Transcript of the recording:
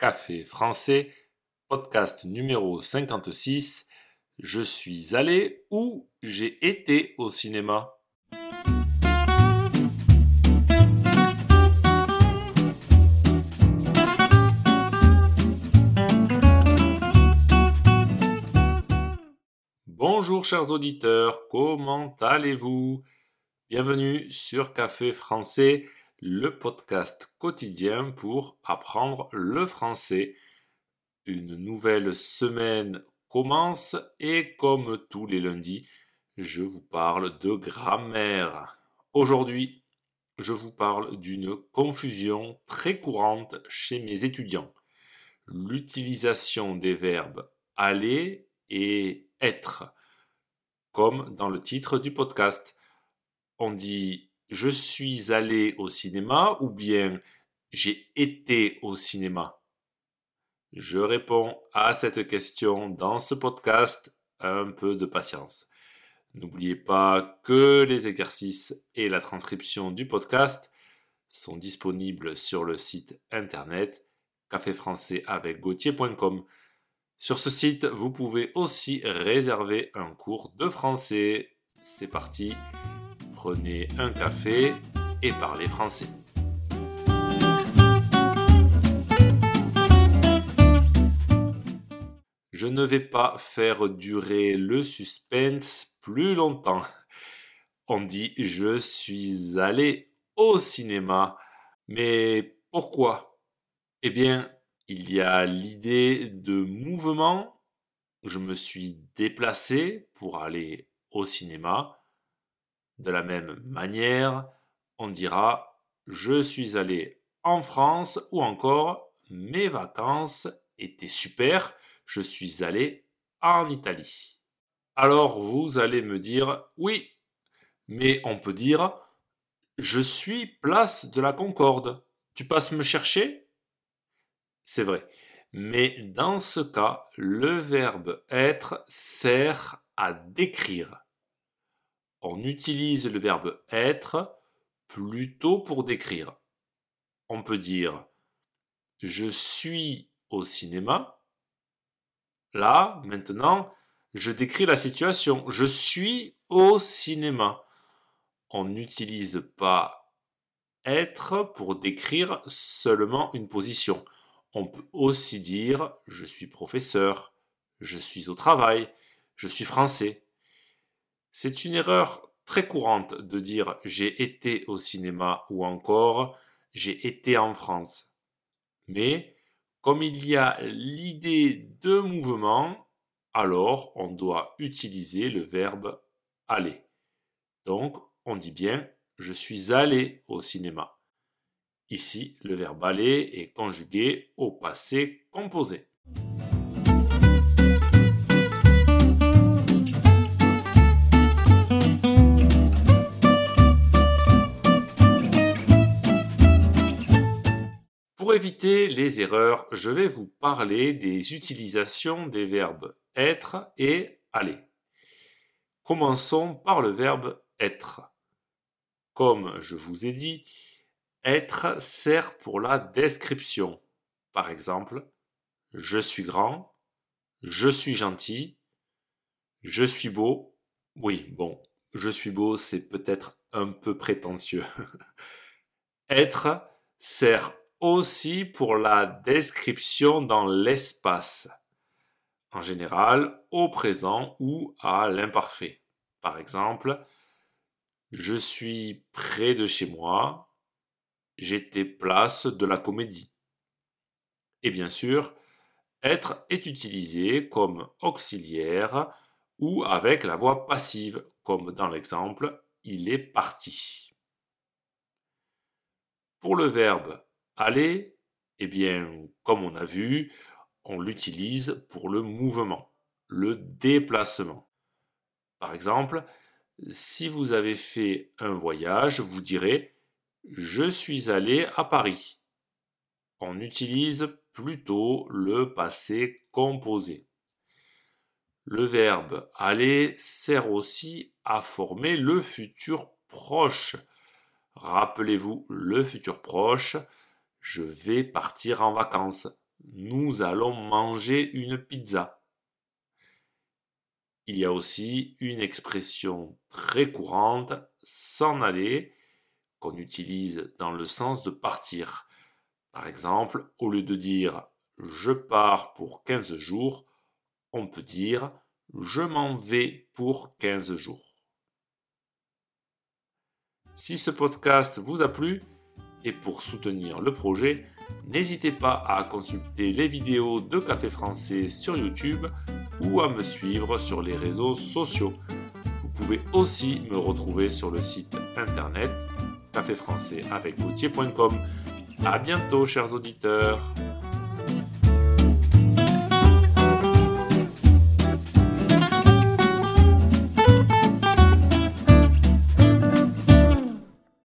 Café français, podcast numéro 56. Je suis allé ou j'ai été au cinéma. Bonjour chers auditeurs, comment allez-vous? Bienvenue sur Café français le podcast quotidien pour apprendre le français. Une nouvelle semaine commence et comme tous les lundis, je vous parle de grammaire. Aujourd'hui, je vous parle d'une confusion très courante chez mes étudiants. L'utilisation des verbes aller et être. Comme dans le titre du podcast, on dit je suis allé au cinéma ou bien j'ai été au cinéma? Je réponds à cette question dans ce podcast. Un peu de patience. N'oubliez pas que les exercices et la transcription du podcast sont disponibles sur le site internet caféfrançais avec Sur ce site, vous pouvez aussi réserver un cours de français. C'est parti prenez un café et parlez français. Je ne vais pas faire durer le suspense plus longtemps. On dit je suis allé au cinéma. Mais pourquoi? Eh bien, il y a l'idée de mouvement. Je me suis déplacé pour aller au cinéma. De la même manière, on dira je suis allé en France ou encore mes vacances étaient super, je suis allé en Italie. Alors vous allez me dire oui, mais on peut dire je suis place de la Concorde. Tu passes me chercher? C'est vrai. Mais dans ce cas, le verbe être sert à décrire on utilise le verbe être plutôt pour décrire. On peut dire je suis au cinéma. Là, maintenant, je décris la situation. Je suis au cinéma. On n'utilise pas être pour décrire seulement une position. On peut aussi dire je suis professeur, je suis au travail, je suis français. C'est une erreur très courante de dire j'ai été au cinéma ou encore j'ai été en France. Mais comme il y a l'idée de mouvement, alors on doit utiliser le verbe aller. Donc on dit bien je suis allé au cinéma. Ici, le verbe aller est conjugué au passé composé. Les erreurs, je vais vous parler des utilisations des verbes être et aller. Commençons par le verbe être. Comme je vous ai dit, être sert pour la description. Par exemple, je suis grand, je suis gentil, je suis beau. Oui, bon, je suis beau, c'est peut-être un peu prétentieux. être sert aussi pour la description dans l'espace, en général au présent ou à l'imparfait. Par exemple, je suis près de chez moi, j'étais place de la comédie. Et bien sûr, être est utilisé comme auxiliaire ou avec la voix passive, comme dans l'exemple il est parti. Pour le verbe Aller, eh bien, comme on a vu, on l'utilise pour le mouvement, le déplacement. Par exemple, si vous avez fait un voyage, vous direz Je suis allé à Paris. On utilise plutôt le passé composé. Le verbe aller sert aussi à former le futur proche. Rappelez-vous le futur proche, je vais partir en vacances. nous allons manger une pizza. Il y a aussi une expression très courante, s'en aller, qu'on utilise dans le sens de partir. Par exemple, au lieu de dire je pars pour 15 jours, on peut dire je m'en vais pour 15 jours. Si ce podcast vous a plu, et pour soutenir le projet, n'hésitez pas à consulter les vidéos de Café Français sur YouTube ou à me suivre sur les réseaux sociaux. Vous pouvez aussi me retrouver sur le site internet caféfrançais avec A bientôt chers auditeurs